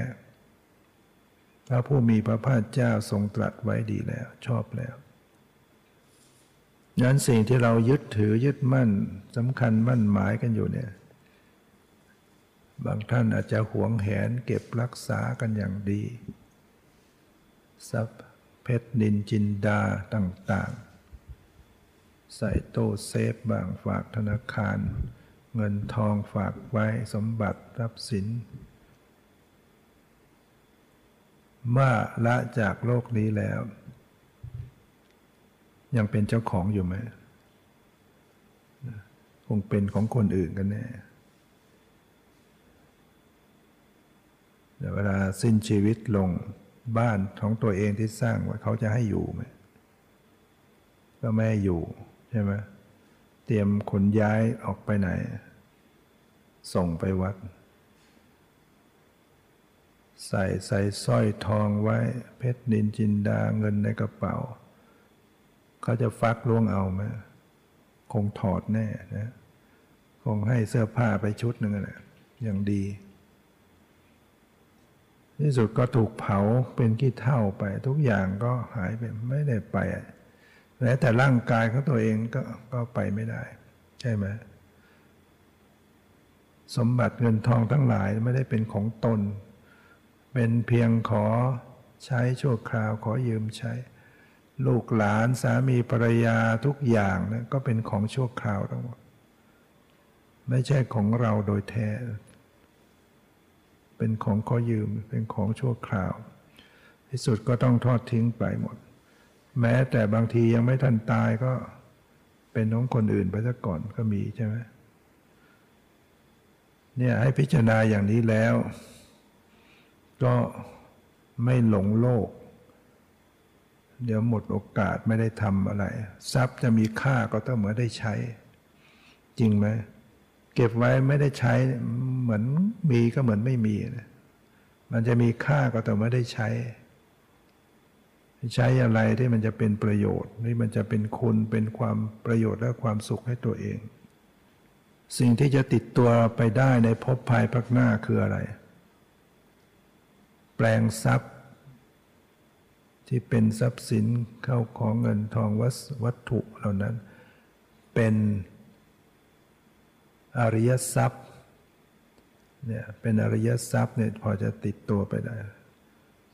พระผู้มีพระภาคเจ้าทรงตรัสไว้ดีแล้ว ชอบแล้วนั้นสิ่งที่เรายึดถือยึดมั่นสำคัญมั่นหมายกันอยู่เนี่ย บางท่านอาจจะหวงแหนเก็บรักษากันอย่างดี ทรัพย์เพชรนินจินดาต่าง ใส่โต้เซฟบางฝากธนาคาร เงินทองฝากไว้สมบัติทรัพย์สิน เมื่อละจากโลกนี้แล้ว ยังเป็นเจ้าของอยู่ไหมคงเป็นของคนอื่นกันแน่แต่เวลาสิ้นชีวิตลงบ้านของตัวเองที่สร้างไว้เขาจะให้อยู่ไหมก็ไม่อยู่ ช่ไหมเตรียมขนย้ายออกไปไหน ส่งไปวัด ใส่ใส่สร้อยทองไว้ เพชรนินจินดาเงินในกระเป๋า เขาจะฟักล่วงเอาไหมคงถอดแน่นะคงให้เสื้อผ้าไปชุดหนึ่งนะอย่างดี ที่สุดก็ถูกเผาเป็นขี้เท่าไป ทุกอย่างก็หายไปไม่ได้ไป ม้แต่ร่างกายของตัวเองก็ก็ไปไม่ได้ ใช่ไหมสมบัติเงินทองทั้งหลายไม่ได้เป็นของตน เป็นเพียงขอใช้ชั่วคราวขอยืมใช้ ลูกหลานสามีภรรยาทุกอย่างนะก็เป็นของชั่วคราวทั้งหมดไม่ใช่ของเราโดยแท้ เป็นของขอยืมเป็นของชั่วคราว ที่สุดก็ต้องทอดทิ้งไปหมด แม้แต่บางทียังไม่ทันตายก็เป็นน้องคนอื่นไปซะก่อนก็มีใช่ไหมเนี่ยให้พิจารณาอย่างนี้แล้ว ก็ไม่หลงโลก เดี๋ยวหมดโอกาสไม่ได้ทำอะไร ทรัพย์จะมีค่าก็ต้องเหมือนได้ใช้ จริงไหมเก็บไว้ไม่ได้ใช้เหมือนมีก็เหมือนไม่มีนะมันจะมีค่าก็แต่ไม่ได้ใช้ ใช้อะไรที่มันจะเป็นประโยชน์ที่มันจะเป็นคุณเป็นความประโยชน์และความสุขให้ตัวเอง สิ่งที่จะติดตัวไปได้ในภพภายภาคหน้าคืออะไร แปลงทรัพย์ ที่เป็นทรัพย์สินเข้าของเงินทองวัตถุเหล่านั้น เป็นอริยทรัพย์เนี่ยเป็นอริยทรัพย์เนี่ยพอจะติดตัวไปได้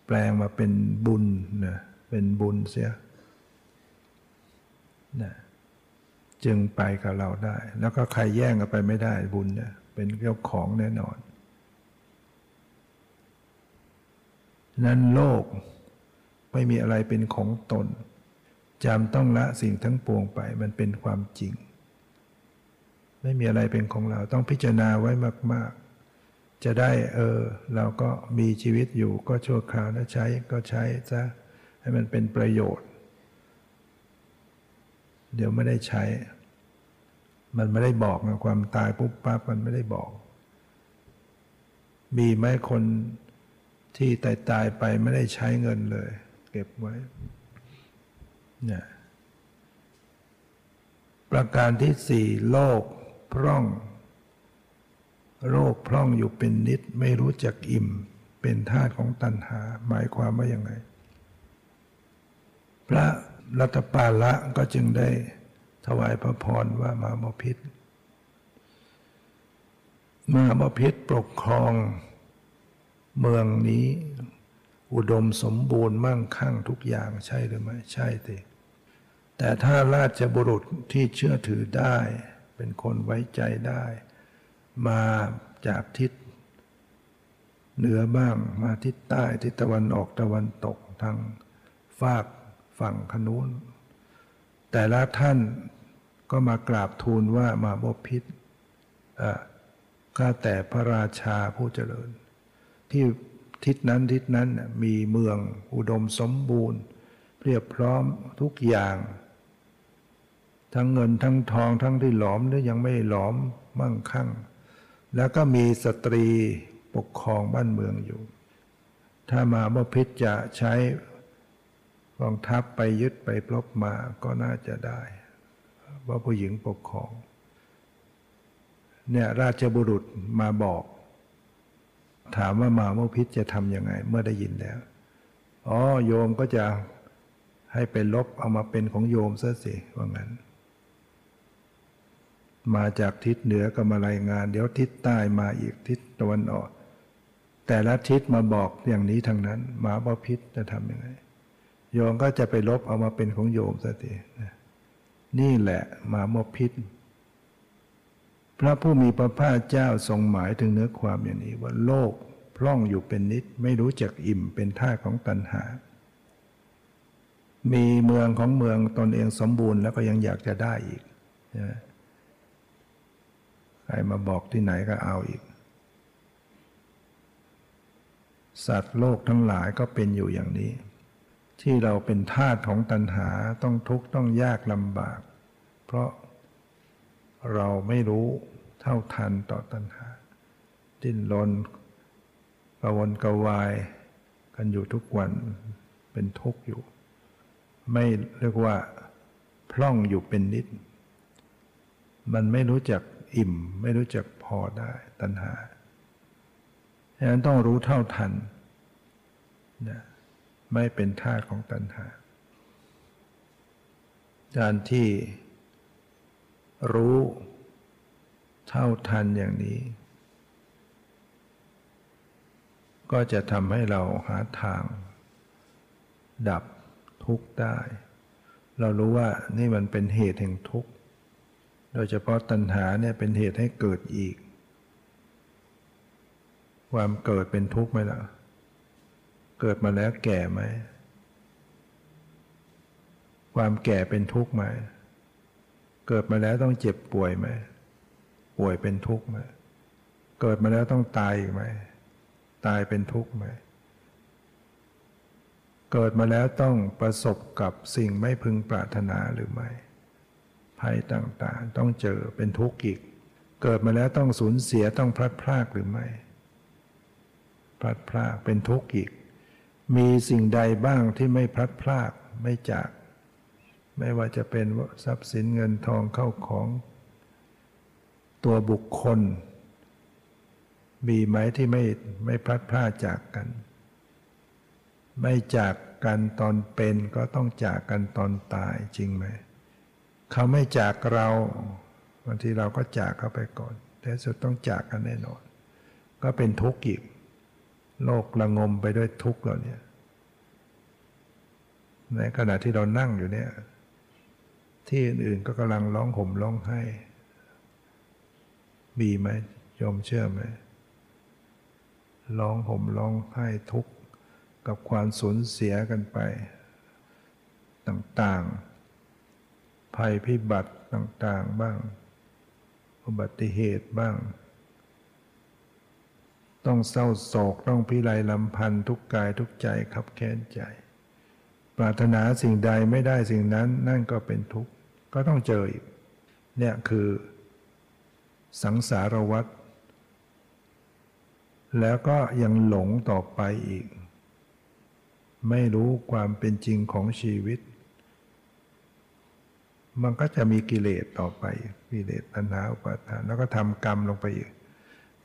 แปลงมาเป็นบุญนะ เป็นบุญเสียนะจึงไปกับเราได้ แล้วก็ใครแย่งกันไปไม่ได้บุญเนี่ยเป็นเจ้าของแน่นอน นั้นโลกไม่มีอะไรเป็นของตนจำต้องละสิ่งทั้งปวงไปมันเป็นความจริง ไม่มีอะไรเป็นของเราต้องพิจารณาไว้มาก ๆ จะได้เออ เราก็มีชีวิตอยู่ก็ชั่วคราวนะใช้ก็ใช้ซะ ให้มันเป็นประโยชน์ เดี๋ยวไม่ได้ใช้ มันไม่ได้บอกนะความตายปุ๊บปั๊บมันไม่ได้บอก มีไหมคนที่ตายตายไปไม่ได้ใช้เงินเลย เก็บไว้เนี่ยประการที่สี่โลกพร่อง โรคพร่องอยู่เป็นนิดไม่รู้จักอิ่ม เป็นธาตุของตัณหา หมายความว่าอยังไง พระรัตปาละก็จึงได้ถวายพระพรว่ามาบพิษมาบพิษปกครอง เมืองนี้ อุดมสมบูรณ์มั่งคั่งทุกอย่างใช่หรือไม่ใช่ติแต่ถ้าราชบุรุษที่เชื่อถือได้ เป็นคนไว้ใจได้ มาจากทิศเหนือบ้างมาทิศใต้ทิศตะวันออกตะวันตกทางฝาก ฝั่งขนุนแต่ละท่านก็มากราบทูลว่ามาบพิษข้าแต่พระราชาผู้เจริญ ที่ทิศนั้นทิศนั้นมีเมืองอุดมสมบูรณ์ เรียบพร้อมทุกอย่าง ทั้งเงินทั้งทองทั้งที่หลอมหรือยังไม่หลอมมั่งคั่ง แล้วก็มีสตรีปกครองบ้านเมืองอยู่ ถ้ามาบพิษจะใช้ กองทัพไปยึดไปปลบมาก็น่าจะได้ว่าผู้หญิงปกครอง เนี่ยราชบุรุษมาบอก ถามว่ามาโมพิษจะทำยังไง เมื่อได้ยินแล้วอ๋อโยมก็จะให้ไปลบเอามาเป็นของโยมซะสิว่างั้น มาจากทิศเหนือก็มารายงาน เดี๋ยวทิศใต้มาอีกทิศตะวันออก แต่ละทิศมาบอกอย่างนี้ทางนั้นหมาบอพิษจะทำยังไง โยมก็จะไปลบเอามาเป็นของโยมซะสินี่แหละหมามพิษ พระผู้มีพระภาคเจ้าทรงหมายถึงเนื้อความอย่างนี้ว่าโลกพร่องอยู่เป็นนิดไม่รู้จักอิ่มเป็นท่าของตัณหา มีเมืองของเมืองตนเองสมบูรณ์แล้วก็ยังอยากจะได้อีกใครมาบอกที่ไหนก็เอาอีก สัตว์โลกทั้งหลายก็เป็นอยู่อย่างนี้ ที่เราเป็นทาสของตัณหาต้องทุกข์ต้องยากลำบาก เพราะเราไม่รู้เท่าทันต่อตัณหา ดิ้นรนกระวนกระวายกันอยู่ทุกวันเป็นทุกข์อยู่ ไม่เรียกว่าพร่องอยู่เป็นนิด มันไม่รู้จักอิ่ม ไม่รู้จักพอได้ตัณหาฉะนั้นต้องรู้เท่าทันนะ ไม่เป็นท่าของตัณหา การที่รู้เท่าทันอย่างนี้ ก็จะทำให้เราหาทาง ดับทุกข์ได้ เรารู้ว่านี่มันเป็นเหตุแห่งทุกข์ โดยเฉพาะตัณหาเนี่ยเป็นเหตุให้เกิดอีก ความเกิดเป็นทุกข์ไหมล่ะ เกิดมาแล้วแก่ไหม ความแก่เป็นทุกข์ไหม เกิดมาแล้วต้องเจ็บป่วยไหม ป่วยเป็นทุกข์ไหม เกิดมาแล้วต้องตายอีกไหม ตายเป็นทุกข์ไหม เกิดมาแล้วต้องประสบกับสิ่งไม่พึงปรารถนาหรือไม่ ภัยต่างๆ ต้องเจอเป็นทุกข์อีก เกิดมาแล้วต้องสูญเสียต้องพลัดพรากหรือไม่พลัดพรากเป็นทุกข์อีก มีสิ่งใดบ้างที่ไม่พลัดพรากไม่จาก ไม่ว่าจะเป็นทรัพย์สินเงินทองเข้าของ ตัวบุคคล มีไหมที่ไม่ไม่พลัดพรากจากกัน ไม่จากกันตอนเป็นก็ต้องจากกันตอนตายจริงไหม เขาไม่จากเราบางทีเราก็จากเขาไปก่อน แต่สุดต้องจากกันแน่นอน ก็เป็นทุกข์อีก โลกระงมไปด้วยทุกข์เราเนี่ย ในขณะที่เรานั่งอยู่เนี่ย ที่อื่นๆก็กำลังร้องห่มร้องไห้ มีไหมยอมเชื่อไหมร้องห่มร้องไห้ทุกข์กับความสูญเสียกันไป ต่างๆ ภัยพิบัติต่าง ๆ บ้าง อุบัติเหตุบ้าง ต้องเศร้าโศกต้องพิไรลำพันธ์ทุกกายทุกใจขับแค้นใจ ปรารถนาสิ่งใดไม่ได้สิ่งนั้นนั่นก็เป็นทุกข์ก็ต้องเจออีกเนี่ยคือ สังสารวัฏแล้วก็ยังหลงต่อไปอีก ไม่รู้ความเป็นจริงของชีวิต มันก็จะมีกิเลสต่อไป กิเลสตัณหาอุปาทานแล้วก็ทำกรรมลงไปอีก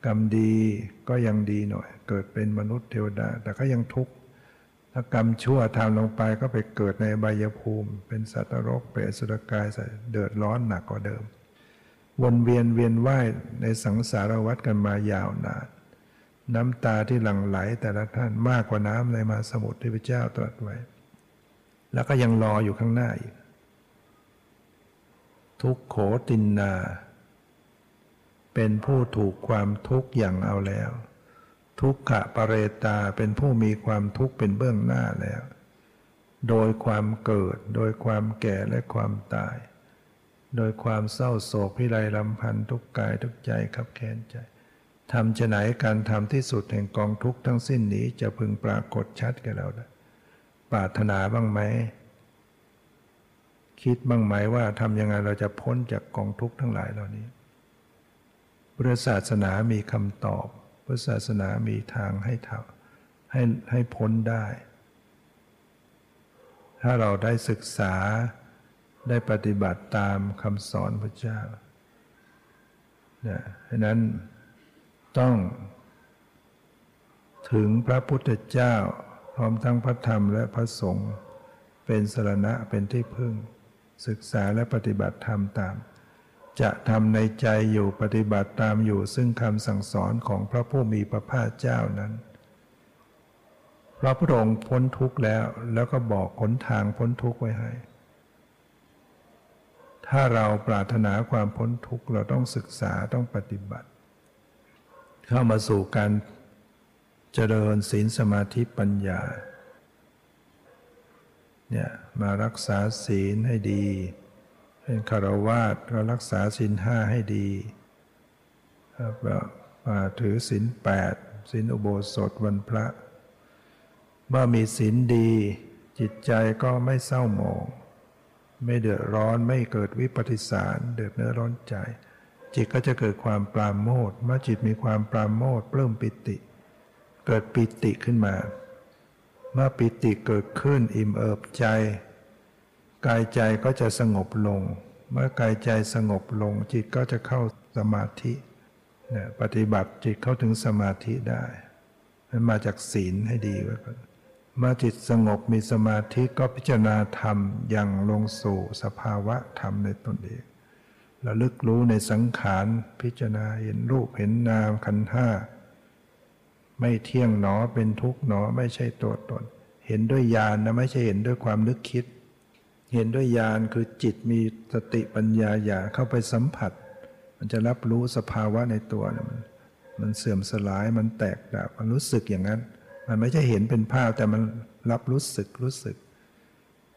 กรรมดีก็ยังดีหน่อย เกิดเป็นมนุษย์เทวดา แต่ก็ยังทุกข์ถ้ากรรมชั่วทำลงไปก็ไปเกิดในใบยภูมิ เป็นสัตว์รกเปรตสุรกายเดือดร้อนหนักกว่าเดิม วนเวียนเวียนว่ายในสังสารวัฏกันมายาวนาน น้ำตาที่หลั่งไหลแต่ละท่านมากกว่าน้ำในมาสมุทรที่พระเจ้าตรัสไว้ แล้วก็ยังรออยู่ข้างหน้าอีกทุกโขตินนา เป็นผู้ถูกความทุกข์อย่างเอาแล้ว ทุกขะปะเรตาเป็นผู้มีความทุกข์เป็นเบื้องหน้าแล้ว โดยความเกิด โดยความแก่และความตาย โดยความเศร้าโศกพิไรลำพันธ์ทุกกายทุกใจขับแค้นใจทำจะไหนการทำที่สุดแห่งกองทุกข์ทั้งสิ้นนี้จะพึงปรากฏชัดแก่เราได้ปรารถนาบ้างไหม คิดบ้างไหมว่าทำยังไงเราจะพ้นจากกองทุกข์ทั้งหลายเหล่านี้ พุทธศาสนามีคำตอบ พุทธศาสนามีทางให้ทำให้ให้พ้นได้ ถ้าเราได้ศึกษาได้ปฏิบัติตามคำสอนพระเจ้าเนี่ยะนั้นต้องถึงพระพุทธเจ้า พร้อมทั้งพระธรรมและพระสงฆ์เป็นสรณะเป็นที่พึ่ง ศึกษาและปฏิบัติธรรมตาม จะทำในใจอยู่ปฏิบัติตามอยู่ซึ่งคำสั่งสอนของพระผู้มีพระภาคเจ้านั้น พระพุทธองค์พ้นทุกข์แล้วแล้วก็บอกหนทางพ้นทุกข์ไว้ให้ ถ้าเราปรารถนาความพ้นทุกข์เราต้องศึกษาต้องปฏิบัติ เข้ามาสู่การเจริญศีลสมาธิปัญญาเนี่ยมารักษาศีลให้ดี เป็นคารวาสก็รักษาศีลห้าให้ดีมาถือศีลแปดศีลอุโบสถวันพระ เมื่อมีศีลดี จิตใจก็ไม่เศร้าหมอง ไม่เดือดร้อนไม่เกิดวิปฏิสารเดือดเนื้อร้อนใจ จิตก็จะเกิดความปราโมทเมื่อจิตมีความปราโมทเริ่มปิติ เกิดปิติขึ้นมา เมื่อปิติเกิดขึ้นอิ่มเอิบใจ กายใจก็จะสงบลง เมื่อกายใจสงบลง จิตก็จะเข้าสมาธิเนี่ยปฏิบัติจิตเข้าถึงสมาธิได้ มันมาจากศีลให้ดีไว้ก่อนเมื่อจิตสงบมีสมาธิก็พิจารณาธรรมอย่างลงสู่สภาวะธรรมในตนเองระลึกรู้ในสังขารพิจารณาเห็นรูปเห็นนามขันห้าไม่เที่ยงหนอเป็นทุกข์หนอไม่ใช่ตัวตน เห็นด้วยญาณนะไม่ใช่เห็นด้วยความนึกคิด เห็นด้วยญาณคือจิตมีสติปัญญาอย่าเข้าไปสัมผัส มันจะรับรู้สภาวะในตัวเนี่ยมันมันเสื่อมสลายมันแตกดับมันรู้สึกอย่างนั้น มันไม่ใช่เห็นเป็นภาพแต่มันรับรู้สึกรู้สึก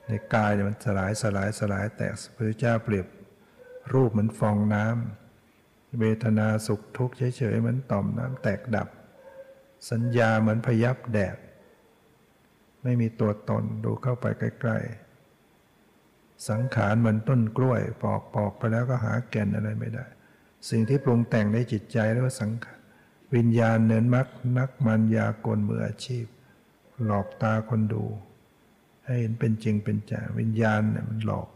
ในกายเนี่ยมันสลายสลายสลายแตกพระเจ้าเปรียบ รูปเหมือนฟองน้ำเวทนาสุขทุกข์เฉยๆเหมือนต่อมน้ำแตกดับ สัญญาเหมือนพยับแดดไม่มีตัวตนดูเข้าไปใกล้ๆ สังขารเหมือนต้นกล้วยปอกปอกไปแล้วก็หาแก่นอะไรไม่ได้ สิ่งที่ปรุงแต่งในจิตใจเรียกว่าสังขารวิญญาณเนินมักนักมันยากลมืออาชีพ หลอกตาคนดู ให้เห็นเป็นจริงเป็นจังวิญญาณเนี่ยมันหลอก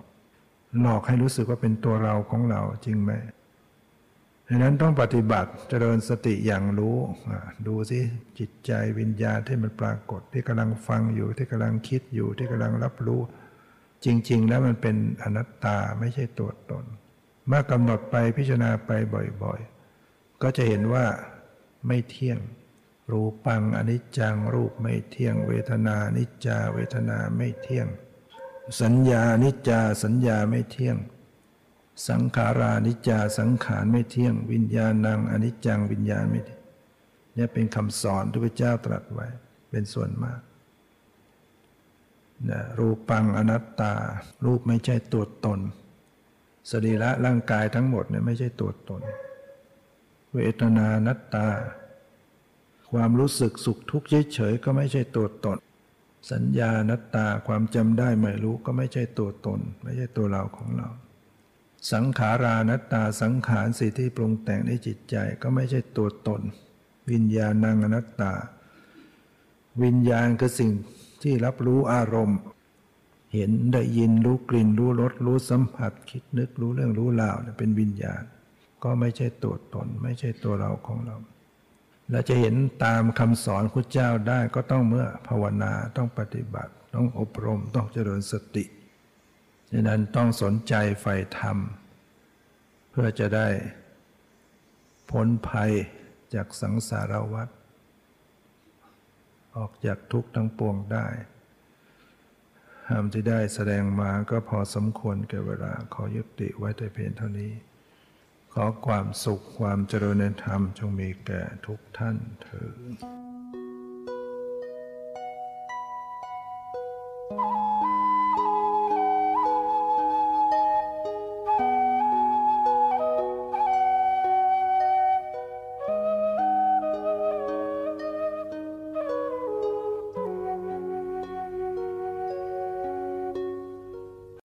หลอกให้รู้สึกว่าเป็นตัวเราของเราจริงไหมดังนั้นต้องปฏิบัติเจริญสติอย่างรู้ดูสิจิตใจวิญญาณที่มันปรากฏ ที่กำลังฟังอยู่ที่กำลังคิดอยู่ที่กำลังรับรู้ จริง ๆ แล้วมันเป็นอนัตตาไม่ใช่ตัวตน เมื่อกำหนดไปพิจารณาไปบ่อยๆ ก็จะเห็นว่าไม่เที่ยง รูปังอนิจจังรูปไม่เที่ยง เวทนานิจจาเวทนาไม่เที่ยง สัญญานิจจาสัญญาไม่เที่ยง สังขารานิจจาสังขารไม่เที่ยง วิญญาณังอนิจจังวิญญาณไม่เที่ยงนี่เป็นคำสอนที่พระเจ้าตรัสไว้เป็นส่วนมาก นะรูปังอนัตตา รูปไม่ใช่ตัวตน สรีระร่างกายทั้งหมดเนี่ยไม่ใช่ตัวตน เวทนานัตตา ความรู้สึกสุขทุกข์เฉยๆก็ไม่ใช่ตัวตน สัญญานัตตาความจำได้ไม่รู้ก็ไม่ใช่ตัวตน ไม่ใช่ตัวเราของเรา สังขารานัตตาสังขารสิ่งที่ปรุงแต่งในจิตใจก็ไม่ใช่ตัวตน วิญญาณังอนัตตา วิญญาณคือสิ่ง ที่รับรู้อารมณ์ เห็นได้ยินรู้กลิ่นรู้รสรู้สัมผัสคิดนึกรู้เรื่องรู้ราวเป็นวิญญาณ ก็ไม่ใช่ตัวตน ไม่ใช่ตัวเราของเราและจะเห็นตามคำสอนพระเจ้าได้ก็ต้องเมื่อภาวนาต้องปฏิบัติ ต้องอบรมต้องเจริญสติฉะนั้นต้องสนใจใฝ่ธรรม เพื่อจะได้พ้นภัยจากสังสารวัฏ ออกจากทุกข์ทั้งปวงได้ธรรมที่ได้แสดงมาก็พอสมควรแก่เวลาขอยุติไว้แต่เพียงเท่านี้ ขอความสุขความเจริญในธรรมจงมีแก่ทุกท่านเถิด